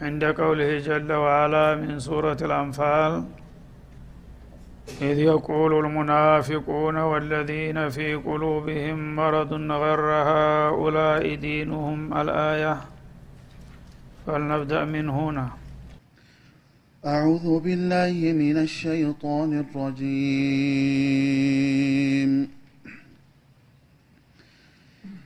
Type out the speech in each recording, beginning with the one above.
عند قوله جل وعلا من سورة الأنفال إذ يقول المنافقون والذين في قلوبهم مرض غر هؤلاء دينهم الآية فلنبدأ من هنا. أعوذ بالله من الشيطان الرجيم.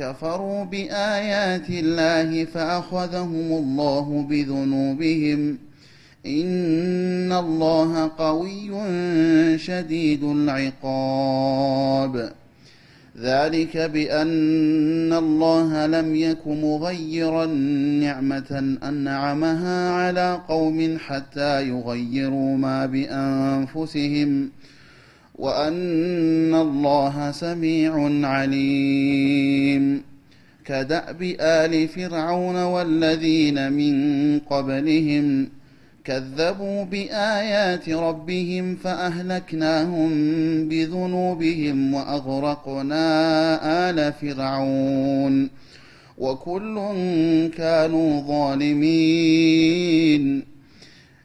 كفروا بآيات الله فأخذهم الله بذنوبهم. إن الله قوي شديد العقاب. ذلك بأن الله لم يك مغيرا نعمة أنعمها على قوم حتى يغيروا ما بأنفسهم. وأن الله سميع عليم. كدأب آل فرعون والذين من قبلهم كذبوا بآيات ربهم فأهلكناهم بذنوبهم وأغرقنا آل فرعون. وكل كانوا ظالمين.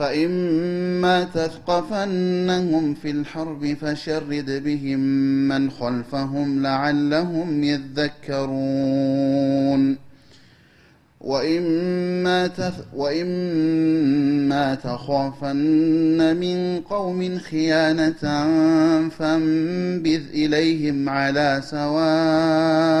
فإما تثقفنهم في الحرب فشرد بهم من خلفهم لعلهم يذكرون وإما, تث وإما تخافن من قوم خيانة فانبذ إليهم على سواء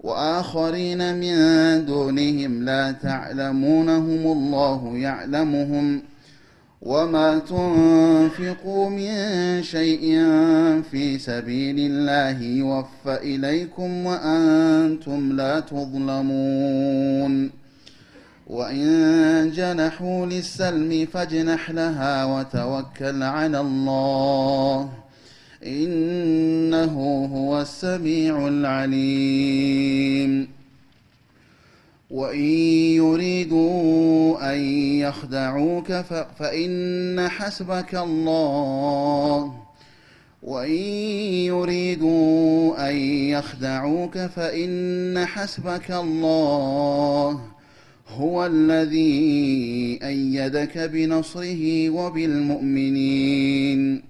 وآخرين من دونهم لا تعلمونهم الله يعلمهم وما تنفقوا من شيء في سبيل الله يوفى إليكم وأنتم لا تظلمون وإن جنحوا للسلم فاجنح لها وتوكل على الله إنه هو السميع العليم. وإن يريدوا أن يخدعوك فإن حسبك الله. وإن يريدوا أن يخدعوك فإن حسبك الله. هو الذي أيدك بنصره وبالمؤمنين.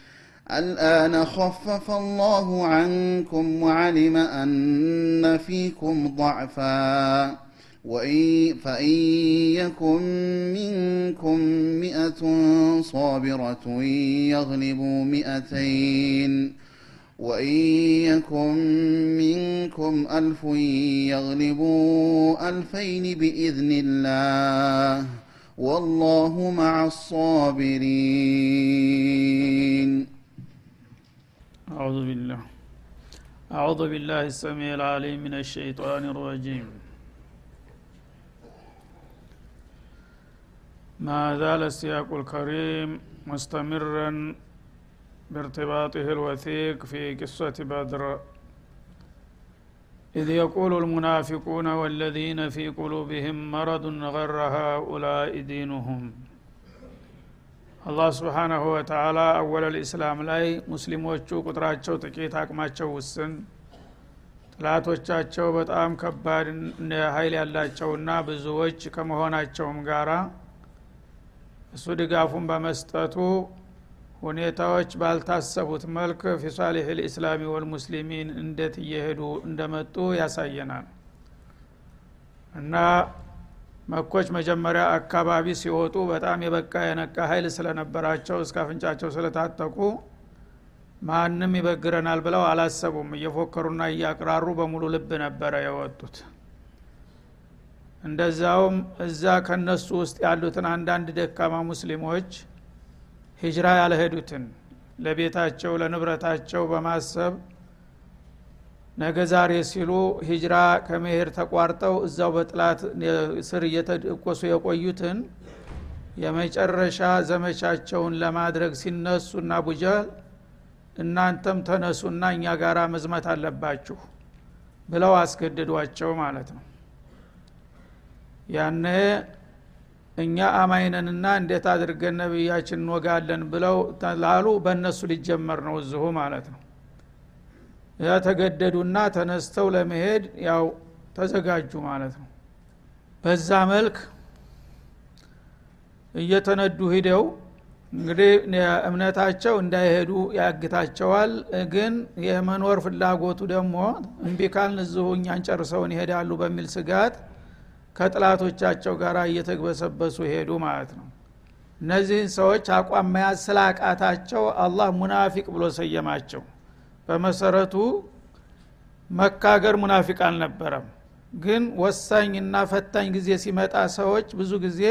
الآن خفف الله عنكم وعلم أن فيكم ضعفا. وإن فإن يكن منكم مئة صابرة يغلبوا مئتين. وإن يكن منكم ألف يغلبوا ألفين بإذن الله. والله مع الصابرين. أعوذ بالله. أعوذ بالله السميع العليم من الشيطان الرجيم. ما زال السياق الكريم مستمرا بارتباطه الوثيق في قصة بدر. إذ يقول المنافقون والذين في قلوبهم مرض غر هؤلاء دينهم. አላህ ስብሓናሁ ወተላ አወለ ልእስላም ላይ ሙስሊሞቹ ቁጥራቸው ጥቂት አቅማቸው ውስን ጥላቶቻቸው በጣም ከባድ ሀይል ያላቸውና ብዙዎች ከመሆናቸውም ጋራ እሱ ድጋፉን በመስጠቱ ሁኔታዎች ባልታሰቡት መልክ ፊ ሳሊሕ ልእስላሚ ወልሙስሊሚን እንዴት እየሄዱ እንደመጡ ያሳየናል። እና መኮች መጀመሪያ አካባቢ ሲወጡ በጣም የበቃ የነቃ ኃይል ስለነበራቸው እስከ አፍንጫቸው ስለታጠቁ ማንም ይበግረናል ብለው አላሰቡም። እየፎከሩና እያቅራሩ በሙሉ ልብ ነበረ የወጡት። እንደዛውም እዛ ከነሱ ውስጥ ያሉትን አንዳንድ ደካማ ሙስሊሞች ሂጅራ ያልሄዱትን ለቤታቸው ለንብረታቸው በማሰብ ነገ ዛሬ ሲሉ ሂጅራ ከመሄድ ተቋርጠው እዛው በጥላት ስር እየተደቆሱ የቆዩትን የመጨረሻ ዘመቻቸውን ለማድረግ ሲነሱና ቡጀል እናንተም ተነሱና እኛ ጋራ መዝመት አለባችሁ ብለው አስገድዷቸው ማለት ነው። ያነ እኛ አማይነንና እንዴት አድርገን ነቢያችን እንወጋለን ብለው ላሉ በእነሱ ሊጀመር ነው እዚሁ ማለት ነው የተገደዱና ተነስተው ለመሄድ ያው ተዘጋጁ ማለት ነው። በዛ መልክ እየተነዱ ሂደው እንግዲህ እምነታቸው እንዳይሄዱ ያግታቸዋል። ግን የመኖር ፍላጎቱ ደግሞ እምቢ ካልን እኛን ጨርሰውን ይሄዳሉ በሚል ስጋት ከጥላቶቻቸው ጋር እየተግበሰበሱ ሄዱ ማለት ነው። እነዚህን ሰዎች አቋም መያዝ ስላቃታቸው አላህ ሙናፊቅ ብሎ ሰየማቸው በመሰረቱ መካገር ሙናፊቅ አልነበረም። ግን ወሳኝና ፈታኝ ጊዜ ሲመጣ ሰዎች ብዙ ጊዜ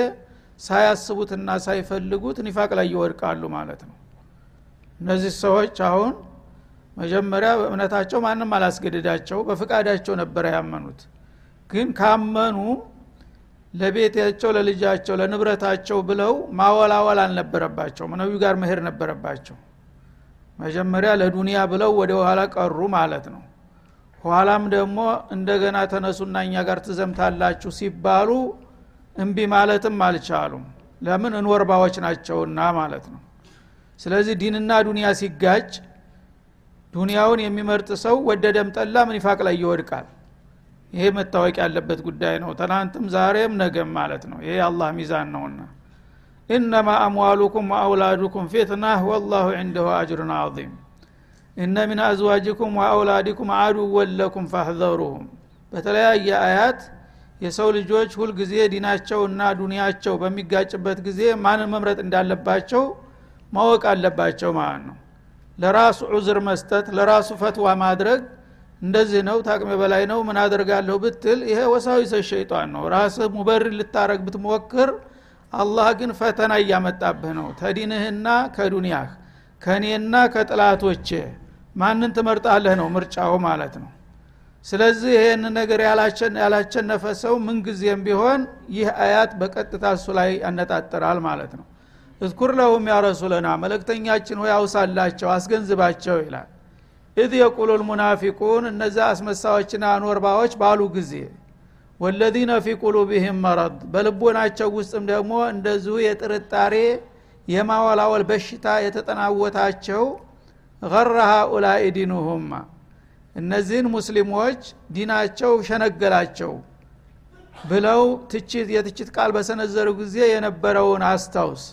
ሳያስቡትና ሳይፈልጉት ኒፋቅ ላይ ይወድቃሉ ማለት ነው። እነዚህ ሰዎች አሁን መጀመሪያ በእምነታቸው ማንም አላስገድዳቸው በፍቃዳቸው ነበረ ያመኑት። ግን ካመኑ ለቤታቸው ለልጃቸው ለንብረታቸው ብለው ማወላወል አልነበረባቸው ነቢዩ ጋር መሄድ ነበረባቸው መጀመሪያ ለዱንያ ብለው ወደ ኋላ ቀሩ ማለት ነው። ኋላም ደግሞ እንደገና ተነሱና እኛ ጋር ትዘምታላችሁ ሲባሉ እምቢ ማለትም አልቻሉም። ለምን? እንወርባዎች ናቸውና ማለት ነው። ስለዚህ ዲንና ዱንያ ሲጋጭ ዱንያውን የሚመርጥ ሰው ወደደም ጠላ ምኒፋቅ ላይ ይወድቃል? ይሄ መታወቅ ያለበት ጉዳይ ነው። ትናንትም ዛሬም ነገም ማለት ነው። ይሄ አላህ ሚዛን ነውና ኢነማ አምዋሉኩም ወአውላዱኩም ፊትና ወላሁ ዕንደሁ አጅሩን አዚም እነ ሚን አዝዋጅኩም ወአውላዲኩም አዱወን ለኩም ፈህዘሩሁም በተለያየ አያት የሰው ልጆች ሁልጊዜ ዲናቸውና ዱንያቸው በሚጋጭበት ጊዜ ማንን መምረጥ እንዳለባቸው ማወቅ አለባቸው ማለት ነው። ለራሱ ዑዝር መስጠት ለራሱ ፈትዋ ማድረግ እንደዚህ ነው ታቅሜ በላይ ነው ምን አደርጋለሁ ብትል ይሄ ወሳዊ ሰ ሸይጣን ነው። ራስህ ሙበር ልታረግ ብትሞክር አላህ ግን ፈተና እያመጣብህ ነው። ተዲንህና ከዱንያህ ከእኔና ከጥላቶቼ ማንን ትመርጣለህ ነው ምርጫው ማለት ነው። ስለዚህ ይህን ነገር ያላቸነፈ ሰው ምንጊዜም ቢሆን ይህ አያት በቀጥታ እሱ ላይ ያነጣጥራል ማለት ነው። اذكر لهم يا رسولنا መለክተኛችን ሆይ አውሳላቸው አስገንዝባቸው ይላል። إذ يقول المنافقون እነዚ አስመሳዎችና ኖርባዎች ባሉ ጊዜ والذين في قلوبهم مرض በልቦናቸው ውስጥም ደግሞ እንደዚሁ የጥርጣሬ የማወላወል በሽታ የተጠናወታቸው ገረ ሃኡላይ ዲኑሁማ። እነዚህን ሙስሊሞች ዲናቸው ሸነገላቸው ብለው ትችት የትችት ቃል በሰነዘሩ ጊዜ የነበረውን አስታውስ።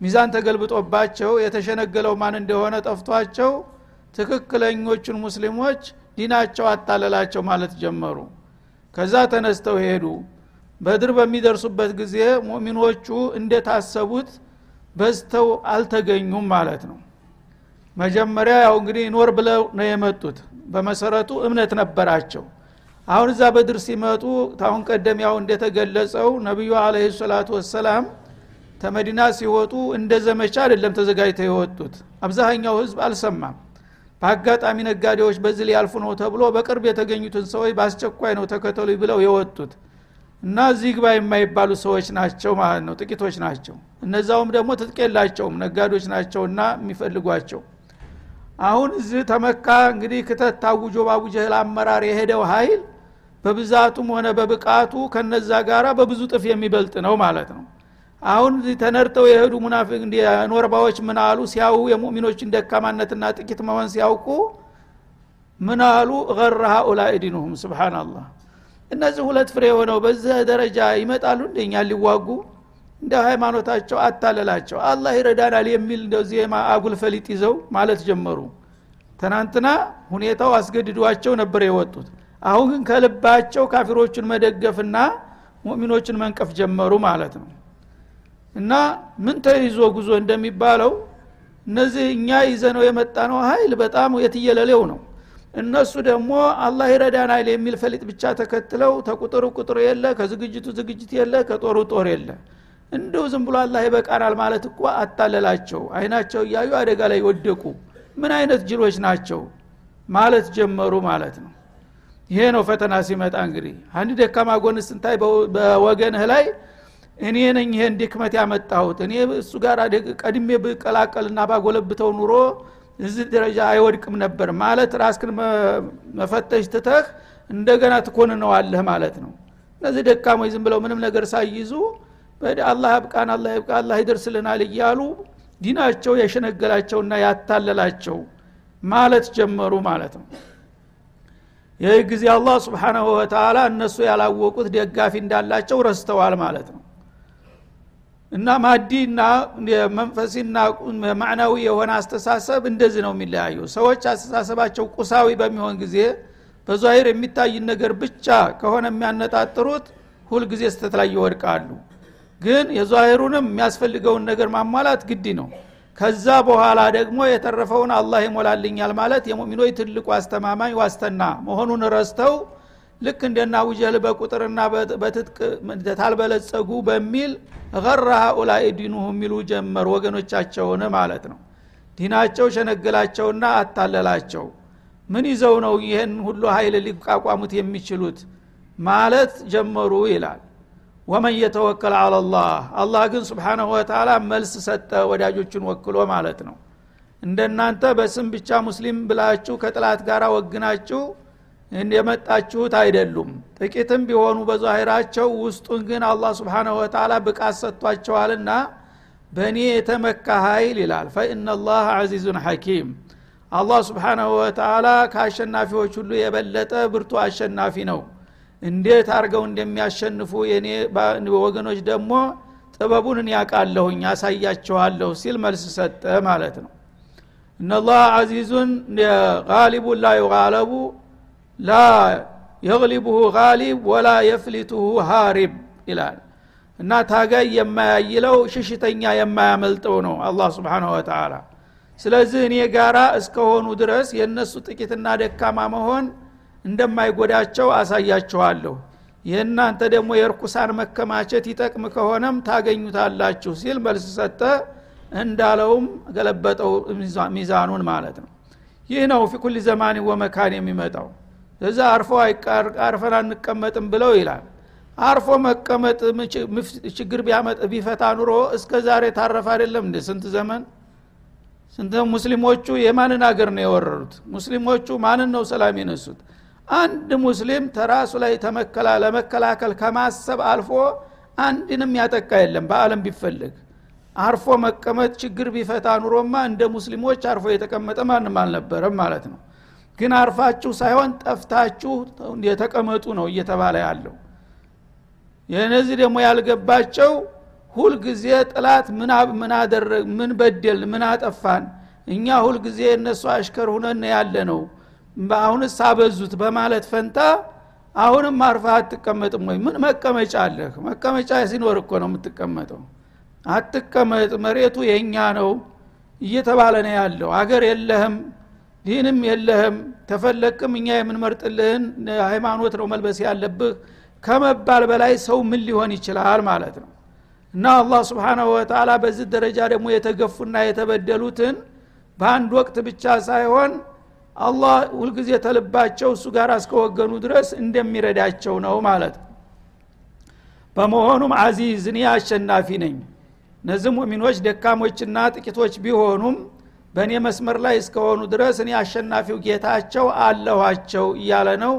ሚዛን ተገልብጦባቸው የተሸነገለው ማን እንደሆነ ጠፍቷቸው ትክክለኞቹን ሙስሊሞች ዲናቸው አታለላቸው ማለት ጀመሩ ከዛ ተነስተው ሄዱ። በድር በሚደርሱበት ጊዜ ሙእሚኖቹ እንደታሰቡት በዝተው አልተገኙም ማለት ነው። መጀመሪያ ያው እንግዲህ ኖር ብለው ነው የመጡት። በመሰረቱ እምነት ነበራቸው። አሁን እዛ በድር ሲመጡ ታሁን ቀደም ያው እንደተገለጸው ነቢዩ አለህ ሰላቱ ወሰላም ተመዲና ሲወጡ እንደ ዘመቻ አይደለም ተዘጋጅተው የወጡት። አብዛኛው ህዝብ አልሰማም በአጋጣሚ ነጋዴዎች በዚህ ሊያልፉ ነው ተብሎ በቅርብ የተገኙትን ሰዎች በአስቸኳይ ነው ተከተሉ ብለው የወጡት። እና እዚህ ግባ የማይባሉ ሰዎች ናቸው ማለት ነው። ጥቂቶች ናቸው። እነዛውም ደግሞ ትጥቅ የላቸውም። ነጋዴዎች ናቸውና የሚፈልጓቸው። አሁን እዚህ ተመካ። እንግዲህ ክተት ታውጆ ባቡጀህል አመራር የሄደው ሀይል በብዛቱም ሆነ በብቃቱ ከነዛ ጋራ በብዙ ጥፍ የሚበልጥ ነው ማለት ነው አሁን ተነድተው የሄዱ ሙናፊቅ ኖርባዎች ምን አሉ? ሲያው የሙእሚኖችን ደካማነትና ጥቂት መሆን ሲያውቁ ምን አሉ? ገረ ሀኡላ ዲኑሁም ስብናላህ እነዚህ ሁለት ፍሬ የሆነው በዚህ ደረጃ ይመጣሉ እንደኛ ሊዋጉ እንደ ሃይማኖታቸው አታለላቸው። አላህ ይረዳናል የሚል እንደዚህ አጉል ፈሊጥ ይዘው ማለት ጀመሩ። ትናንትና ሁኔታው አስገድዷቸው ነበር የወጡት። አሁን ግን ከልባቸው ካፊሮቹን መደገፍና ሙእሚኖችን መንቀፍ ጀመሩ ማለት ነው እና ምን ተይዞ ጉዞ እንደሚባለው እነዚህ እኛ ይዘነው የመጣ ነው ሀይል በጣም የትየለሌው ነው። እነሱ ደግሞ አላህ ይረዳናል የሚል ፈሊጥ ብቻ ተከትለው ተቁጥሩ ቁጥር የለ ከዝግጅቱ ዝግጅት የለ ከጦሩ ጦር የለ። እንዲሁ ዝም ብሎ አላህ ይበቃናል ማለት እኮ አታለላቸው። አይናቸው እያዩ አደጋ ላይ ወደቁ። ምን አይነት ጅሎች ናቸው? ማለት ጀመሩ ማለት ነው። ይሄ ነው ፈተና ሲመጣ እንግዲህ። አንድ ደካማ ጎን ስንታይ በወገንህ ላይ እኔ ነኝ ይሄን ድክመት ያመጣሁት። እኔ እሱ ጋር ቀድሜ ብቀላቀልና ባጎለብተው ኑሮ እዚህ ደረጃ አይወድቅም ነበር። ማለት ራስክን መፈተሽ ትተህ እንደገና ትኮንነዋለህ ማለት ነው። እነዚህ ደካሞች ዝም ብለው ምንም ነገር ሳይይዙ አላህ ያብቃን አላህ ይብቃ አላህ ይደርስልናል እያሉ ዲናቸው የሸነገላቸውና ያታለላቸው ማለት ጀመሩ ማለት ነው። ይህ ጊዜ አላህ ስብሓናሁ ወተላ እነሱ ያላወቁት ደጋፊ እንዳላቸው ረስተዋል ማለት ነው እና ማዲና መንፈሲና ማዕናዊ የሆነ አስተሳሰብ እንደዚህ ነው የሚለያዩ። ሰዎች አስተሳሰባቸው ቁሳዊ በሚሆን ጊዜ በዛሂር የሚታይን ነገር ብቻ ከሆነ የሚያነጣጥሩት ሁልጊዜ ስተት ላይ ይወድቃሉ። ግን የዛሂሩንም የሚያስፈልገውን ነገር ማሟላት ግድ ነው። ከዛ በኋላ ደግሞ የተረፈውን አላህ ይሞላልኛል ማለት የሙሚኖች ትልቁ አስተማማኝ ዋስተና መሆኑን ረስተው ልክ እንደና ውጀል በቁጥርና በትጥቅ ታልበለጸጉ በሚል ገረ ሀኡላይ ዲኑሁ የሚሉ ጀመር ወገኖቻቸውን ማለት ነው። ዲናቸው ሸነገላቸውና አታለላቸው። ምን ይዘው ነው ይህን ሁሉ ኃይል ሊቋቋሙት የሚችሉት? ማለት ጀመሩ ይላል። ወመን የተወከል አላላህ አላህ ግን ስብሓናሁ ወተላ መልስ ሰጠ ወዳጆችን ወክሎ ማለት ነው። እንደናንተ በስም ብቻ ሙስሊም ብላችሁ ከጥላት ጋር ወግናችሁ የመጣችሁት አይደሉም። ጥቂትም ቢሆኑ በዛሂራቸው ውስጡን ግን አላህ ስብሓናሁ ወተላ ብቃት ሰጥቷቸዋልና በእኔ የተመካ ኃይል ይላል። ፈኢናላህ አዚዙን ሐኪም። አላህ ስብሓናሁ ወተላ ከአሸናፊዎች ሁሉ የበለጠ ብርቱ አሸናፊ ነው። እንዴት አድርገው እንደሚያሸንፉ የኔ ወገኖች ደግሞ ጥበቡን እኔ ያውቃለሁኝ ያሳያቸዋለሁ ሲል መልስ ሰጠ ማለት ነው። እነላህ አዚዙን ጋሊቡን ላ ላ የግሊቡሁ ጋሊብ ወላ የፍሊቱሁ ሃሪብ ይላል እና ታጋይ የማያይለው ሽሽተኛ የማያመልጠው ነው አላህ ስብሓንሁ ወተላ ስለዚህ እኔ ጋራ እስከሆኑ ድረስ የእነሱ ጥቂትና ደካማ መሆን እንደማይጎዳቸው አሳያችኋለሁ። የእናንተ ደግሞ የርኩሳን መከማቸት ይጠቅም ከሆነም ታገኙታላችሁ ሲል መልስ ሰጠ። እንዳለውም ገለበጠው ሚዛኑን ማለት ነው። ይህ ነው ፊ ኩል ዘማን ወመካን የሚመጣው እዛ አርፎ አርፈን አንቀመጥም ብለው ይላል። አርፎ መቀመጥ ችግር ቢፈታ ኑሮ እስከ ዛሬ ታረፈ አይደለም እንደ ስንት ዘመን? ስንት ሙስሊሞቹ የማንን አገር ነው የወረሩት? ሙስሊሞቹ ማንን ነው ሰላም የነሱት? አንድ ሙስሊም ተራሱ ላይ ተመከላ ለመከላከል ከማሰብ አልፎ አንድንም ያጠቃ የለም በአለም ቢፈልግ አርፎ መቀመጥ ችግር ቢፈታ ኑሮማ እንደ ሙስሊሞች አርፎ የተቀመጠ ማንም አልነበረም ማለት ነው ግን አርፋችሁ ሳይሆን ጠፍታችሁ የተቀመጡ ነው እየተባለ ያለው። የነዚህ ደግሞ ያልገባቸው ሁልጊዜ ጥላት ምን አደረግ ምን በደል ምን አጠፋን? እኛ ሁልጊዜ እነሱ አሽከር ሁነን ያለ ነው አሁንስ አበዙት በማለት ፈንታ አሁንም አርፋ አትቀመጥም ወይ? ምን መቀመጫ አለህ? መቀመጫ ሲኖር እኮ ነው የምትቀመጠው። አትቀመጥ መሬቱ የእኛ ነው እየተባለ ነው ያለው። አገር የለህም ዲንም የለህም ተፈለቅም እኛ የምንመርጥልህን ሃይማኖት ነው መልበስ ያለብህ። ከመባል በላይ ሰው ምን ሊሆን ይችላል ማለት ነው። እና አላህ ስብሓናሁ ወተላ በዚህ ደረጃ ደግሞ የተገፉና የተበደሉትን በአንድ ወቅት ብቻ ሳይሆን አላህ ሁልጊዜ ተልባቸው እሱ ጋር እስከወገኑ ድረስ እንደሚረዳቸው ነው ማለት ነው። በመሆኑም አዚዝ እኔ አሸናፊ ነኝ። እነዚህ ሙሚኖች ደካሞችና ጥቂቶች ቢሆኑም በእኔ መስመር ላይ እስከሆኑ ድረስ እኔ አሸናፊው ጌታቸው አለኋቸው እያለ ነው።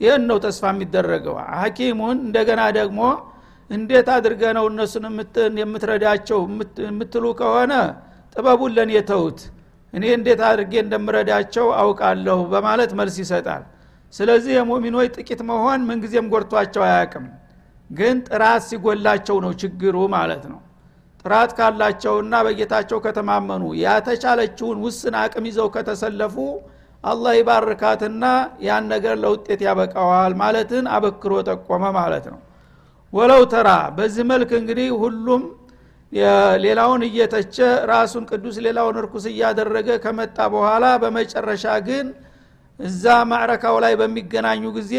ይህን ነው ተስፋ የሚደረገው። ሐኪሙን እንደገና ደግሞ እንዴት አድርገ ነው እነሱን የምትረዳቸው? የምትሉ ከሆነ ጥበቡን ለእኔ ተውት እኔ እንዴት አድርጌ እንደምረዳቸው አውቃለሁ በማለት መልስ ይሰጣል። ስለዚህ የሙሚኖች ጥቂት መሆን ምንጊዜም ጎድቷቸው አያቅም ግን ጥራት ሲጎላቸው ነው ችግሩ ማለት ነው ጥራት ካላቸውና በጌታቸው ከተማመኑ ያተቻለችውን ውስን አቅም ይዘው ከተሰለፉ አላህ ይባርካትና ያን ነገር ለውጤት ያበቃዋል ማለትን አበክሮ ጠቆመ ማለት ነው። ወለው ተራ በዚህ መልክ እንግዲህ ሁሉም ሌላውን እየተቸ ራሱን ቅዱስ ሌላውን እርኩስ እያደረገ ከመጣ በኋላ በመጨረሻ ግን እዛ ማዕረካው ላይ በሚገናኙ ጊዜ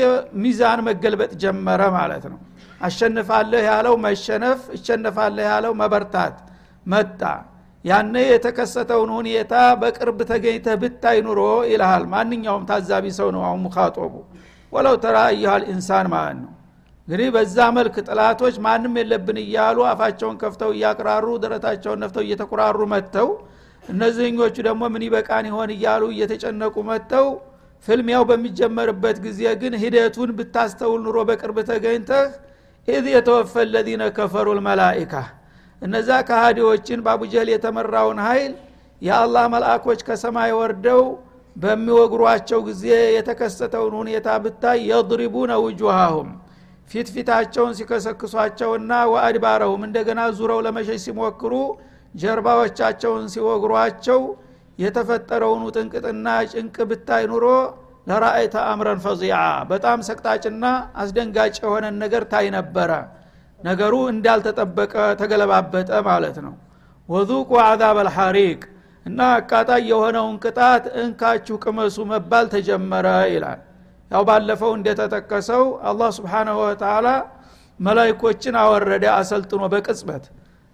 ሚዛን መገልበጥ ጀመረ ማለት ነው አሸንፋለህ ያለው መሸነፍ እሸነፋለህ ያለው መበርታት መጣ። ያነ የተከሰተውን ሁኔታ በቅርብ ተገኝተ ብታይ ኑሮ ይልሃል። ማንኛውም ታዛቢ ሰው ነው አሁን ሙካጦቡ ولو ترى أي الإنسان ማለት ነው። እንግዲህ በዛ መልክ ጥላቶች ማንም የለብን እያሉ አፋቸውን ከፍተው እያቅራሩ ደረታቸውን ነፍተው እየተቁራሩ መጥተው እነዚህኞቹ ደግሞ ምን ይበቃን ይሆን እያሉ እየተጨነቁ መጥተው ፍልሚያው በሚጀመርበት ጊዜ ግን ሂደቱን ብታስተውል ኑሮ በቅርብ ተገኝተህ إذ يتوفى الذين كفروا الملائكة። እነዛ ከሃዲዎችን በአቡጀህል የተመራውን ኃይል የአላህ መልአኮች ከሰማይ ወርደው በሚወግሯቸው ጊዜ የተከሰተውን ሁኔታ ብታይ የድሪቡነ ውጁሃሁም ፊት ፊታቸውን ሲከሰክሷቸውና ወአድባረሁም እንደገና ዙረው ለመሸሽ ሲሞክሩ ጀርባዎቻቸውን ሲወግሯቸው የተፈጠረውን ውጥንቅጥና ጭንቅ ብታይ ኑሮ ለራአይተ አምረን ፈዚዓ በጣም ሰቅጣጭና አስደንጋጭ የሆነን ነገር ታይ ነበረ። ነገሩ እንዳልተጠበቀ ተገለባበጠ ማለት ነው። ወዙቁ አዛብ አልሐሪቅ እና አቃጣይ የሆነውን ቅጣት እንካችሁ ቅመሱ መባል ተጀመረ ይላል። ያው ባለፈው እንደተጠቀሰው አላህ ስብሓናሁ ወተላ መላይኮችን አወረደ አሰልጥኖ በቅጽበት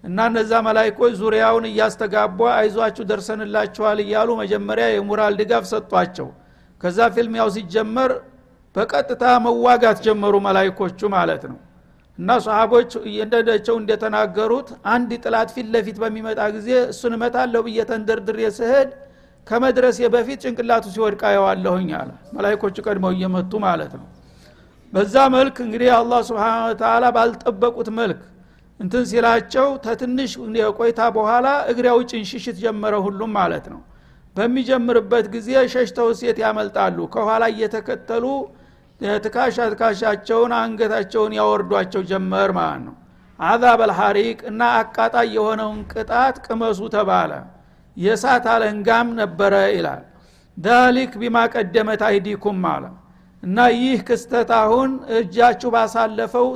እና እነዛ መላይኮች ዙሪያውን እያስተጋቧ አይዟችሁ ደርሰንላችኋል እያሉ መጀመሪያ የሙራል ድጋፍ ሰጧቸው ከዛ ፊልም ያው ሲጀመር በቀጥታ መዋጋት ጀመሩ መላይኮቹ ማለት ነው። እና ሰሃቦች እንደደቸው እንደተናገሩት አንድ ጥላት ፊት ለፊት በሚመጣ ጊዜ እሱን እመታለሁ ብዬ ተንደርድሬ ከመድረሴ በፊት ጭንቅላቱ ሲወድቃ የዋለሁኝ አለ። መላይኮቹ ቀድመው እየመቱ ማለት ነው። በዛ መልክ እንግዲህ አላህ ስብን ተላ ባልጠበቁት መልክ እንትን ሲላቸው ተትንሽ ቆይታ በኋላ እግሬ ውጭን ሽሽት ጀመረ ሁሉም ማለት ነው በሚጀምርበት ጊዜ ሸሽተው ሴት ያመልጣሉ። ከኋላ እየተከተሉ ትካሻ ትካሻቸውን አንገታቸውን ያወርዷቸው ጀመር ማለት ነው። አዛብ አልሐሪቅ እና አቃጣይ የሆነውን ቅጣት ቅመሱ ተባለ። የእሳት አለንጋም ነበረ ይላል። ዳሊክ ቢማ ቀደመት አይዲኩም አለ። እና ይህ ክስተት አሁን እጃችሁ ባሳለፈው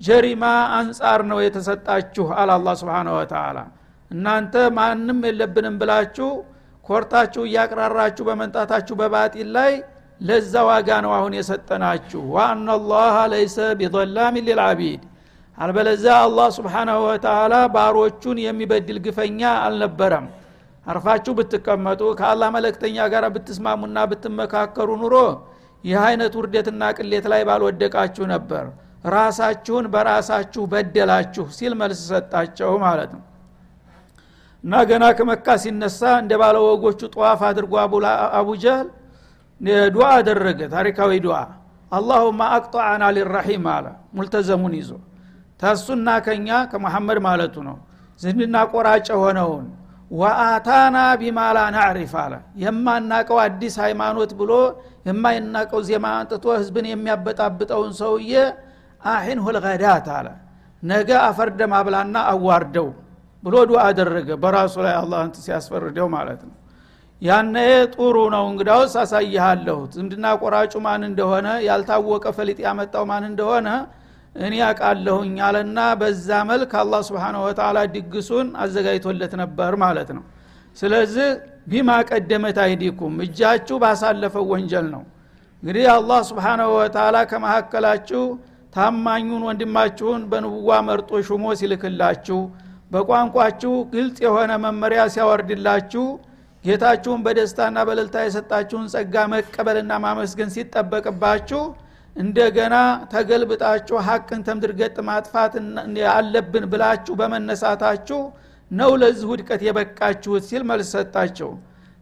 ጀሪማ አንጻር ነው የተሰጣችሁ አለ አላ ስብን ወተላ እናንተ ማንም የለብንም ብላችሁ ኮርታችሁ እያቅራራችሁ በመንጣታችሁ በባጢል ላይ ለዛ ዋጋ ነው አሁን የሰጠናችሁ። ዋአና ላህ ለይሰ ቢላሚን ሊልዓቢድ። አልበለዚያ አላህ ስብሓናሁ ወተላ ባሮቹን የሚበድል ግፈኛ አልነበረም። አርፋችሁ ብትቀመጡ ከአላህ መለክተኛ ጋር ብትስማሙና ብትመካከሩ ኑሮ ይህ አይነት ውርደትና ቅሌት ላይ ባልወደቃችሁ ነበር። ራሳችሁን በራሳችሁ በደላችሁ ሲል መልስ ሰጣቸው ማለት ነው እና ገና ከመካ ሲነሳ እንደ ባለ ወጎቹ ጠዋፍ አድርጎ አቡጀህል ዱዓ አደረገ ታሪካዊ ዱዓ። አላሁማ አቅጠአና ሊራሒም አለ ሙልተዘሙን ይዞ። ተሱና ከኛ ከመሐመድ ማለቱ ነው። ዝንድና ቆራጭ የሆነውን ወአታና ቢማላ ናዕሪፍ አለ የማናቀው አዲስ ሃይማኖት ብሎ የማይናቀው ዜማ አንጥቶ ህዝብን የሚያበጣብጠውን ሰውዬ አሒን ሁልገዳት አለ። ነገ አፈርደም አብላና አዋርደው ብሎ ዱዓ አደረገ። በራሱ ላይ አላህ ሲያስፈርደው ማለት ነው። ያነ ጥሩ ነው። እንግዳውስ አሳይሃለሁ። ዝምድና ቆራጩ ማን እንደሆነ ያልታወቀ ፈሊጥ ያመጣው ማን እንደሆነ እኔ ያቃለሁኝ አለና በዛ መልክ አላህ ስብሓንሁ ወተላ ድግሱን አዘጋጅቶለት ነበር ማለት ነው። ስለዚህ ቢማ ቀደመት አይዲኩም እጃችሁ ባሳለፈው ወንጀል ነው። እንግዲህ አላህ ስብሓንሁ ወተላ ከመካከላችሁ ታማኙን ወንድማችሁን በ نبوة መርጦ ሹሞ ሲልክላችሁ በቋንቋችሁ ግልጽ የሆነ መመሪያ ሲያወርድላችሁ ጌታችሁን በደስታና በልልታ የሰጣችሁን ጸጋ መቀበልና ማመስገን ሲጠበቅባችሁ እንደገና ተገልብጣችሁ ሀቅን ተምድር ገጥ ማጥፋት አለብን ብላችሁ በመነሳታችሁ ነው ለዚህ ውድቀት የበቃችሁት ሲል መልስ ሰጣቸው።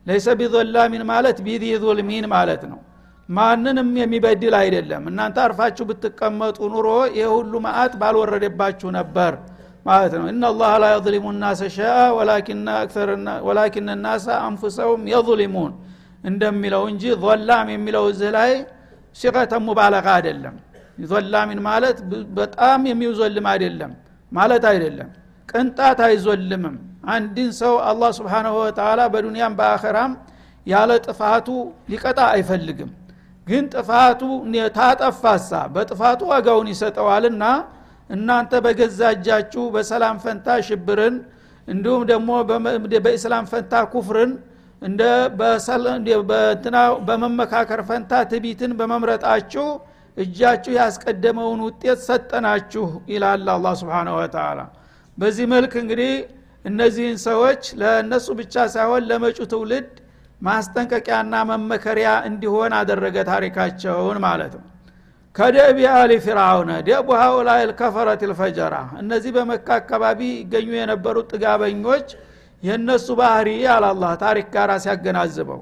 ليس بظلام ማለት بذي ظلم ማለት ነው። ማንንም የሚበድል አይደለም። እናንተ አርፋችሁ ብትቀመጡ ኑሮ ይህ ሁሉ ማአት ባልወረደባችሁ ነበር ማለት ነው። እና አላህ ላ የظሊሙ ናሰ ሸአ ወላኪን ናሰ አንፉሰውም የظሊሙን እንደሚለው እንጂ ዞላም የሚለው እዚህ ላይ ሲቀተ ሙባለቃ አይደለም። ዞላሚን ማለት በጣም የሚዞልም አይደለም ማለት አይደለም። ቅንጣት አይዞልምም። አንድን ሰው አላህ ስብሓንሁ ወተላ በዱንያም በአኸራም ያለ ጥፋቱ ሊቀጣ አይፈልግም። ግን ጥፋቱ ታጠፋሳ በጥፋቱ ዋጋውን ይሰጠዋልና እናንተ በገዛ እጃችሁ በሰላም ፈንታ ሽብርን እንዲሁም ደግሞ በኢስላም ፈንታ ኩፍርን እንደ በመመካከር ፈንታ ትቢትን በመምረጣችሁ እጃችሁ ያስቀደመውን ውጤት ሰጠናችሁ ይላል አላ ስብን ወተላ በዚህ መልክ እንግዲህ እነዚህን ሰዎች ለእነሱ ብቻ ሳይሆን ለመጩ ትውልድ ማስጠንቀቂያና መመከሪያ እንዲሆን አደረገ ታሪካቸውን ማለት ነው ከደቢ አሊ ፊርአውነ ደቡ ሀውላይ ልከፈረት ልፈጀራ እነዚህ በመካ አካባቢ ይገኙ የነበሩት ጥጋበኞች የእነሱ ባህሪ አላላ ታሪክ ጋር ሲያገናዝበው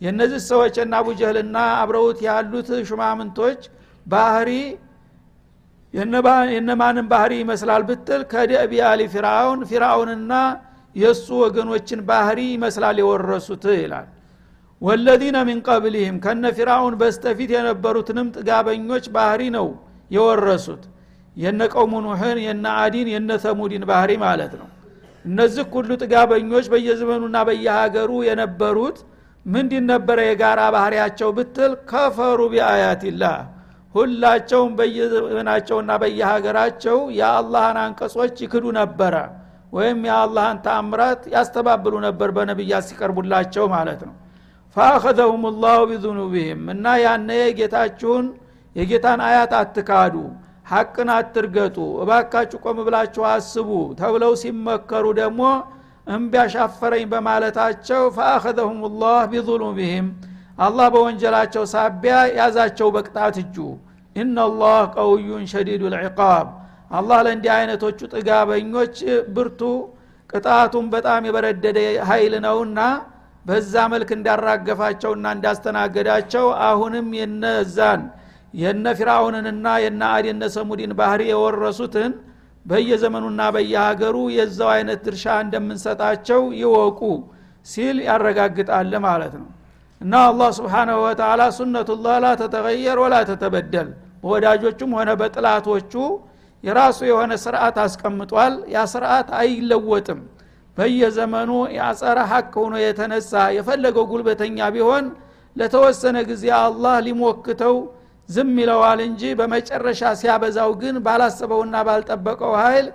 የእነዚህ ሰዎች እና አቡጀህልና አብረውት ያሉት ሹማምንቶች ባህሪ የነማንን ባህሪ ይመስላል ብትል كدأب آل فرعون ፊርአውንና የእሱ ወገኖችን ባህሪ ይመስላል የወረሱት ይላል والذين من قبلهم ከነ ፊርአውን በስተፊት የነበሩትንም ጥጋበኞች ባህሪ ነው የወረሱት። የነ قوم ኑሕን የነ አዲን የነ ተሙዲን ባህሪ ማለት ነው። እነዚህ ሁሉ ጥጋበኞች በየዘመኑና በየሀገሩ የነበሩት ምንድን ነበረ የጋራ ባህሪያቸው ብትል كفروا بآيات الله ሁላቸውም በየዘመናቸውና በየሀገራቸው የአላህን አንቀጾች ይክዱ ነበረ ወይም የአላህን ተአምራት ያስተባብሉ ነበር በነቢያት ሲቀርቡላቸው ማለት ነው ፈአኸዘሁም ላሁ ቢዙኑቢህም እና ያነ ጌታችሁን የጌታን አያት አትካዱ ሐቅን አትርገጡ እባካችሁ ቆም ብላችሁ አስቡ ተብለው ሲመከሩ ደግሞ እምቢ አሻፈረኝ በማለታቸው ፈአኸዘሁም ላህ ቢዙኑቢህም አላህ በወንጀላቸው ሳቢያ ያዛቸው በቅጣት እጁ። ኢናላህ ቀውዩን ሸዲዱ ልዕቃብ አላህ ለእንዲህ አይነቶቹ ጥጋበኞች ብርቱ ቅጣቱም በጣም የበረደደ ኃይል ነውና በዛ መልክ እንዳራገፋቸውና እንዳስተናገዳቸው አሁንም የነዛን የነ ፊራውንንና የነ አድ የነ ሰሙዲን ባህሪ የወረሱትን በየዘመኑና በየሀገሩ የዛው አይነት ድርሻ እንደምንሰጣቸው ይወቁ ሲል ያረጋግጣል ማለት ነው። እና አላህ ስብሓናሁ ወተላ ሱነቱላህ ላ ተተገየር ወላ ተተበደል። በወዳጆቹም ሆነ በጥላቶቹ የራሱ የሆነ ስርዓት አስቀምጧል። ያ ስርዓት አይለወጥም በየዘመኑ ያጸረ ሀቅ ሆኖ የተነሳ የፈለገው ጉልበተኛ ቢሆን ለተወሰነ ጊዜ አላህ ሊሞክተው ዝም ይለዋል እንጂ በመጨረሻ ሲያበዛው ግን ባላሰበውና ባልጠበቀው ኃይል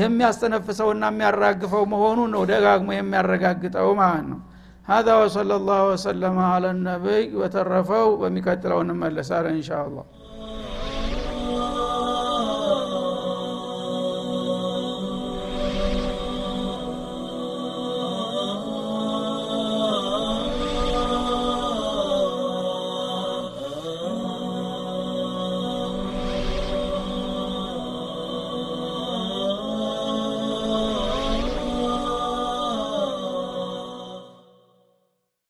የሚያስተነፍሰውና የሚያራግፈው መሆኑ ነው ደጋግሞ የሚያረጋግጠው ማለት ነው هذا وصلى الله وسلم على النبي وترفوا بمكتلون ملسال إن شاء الله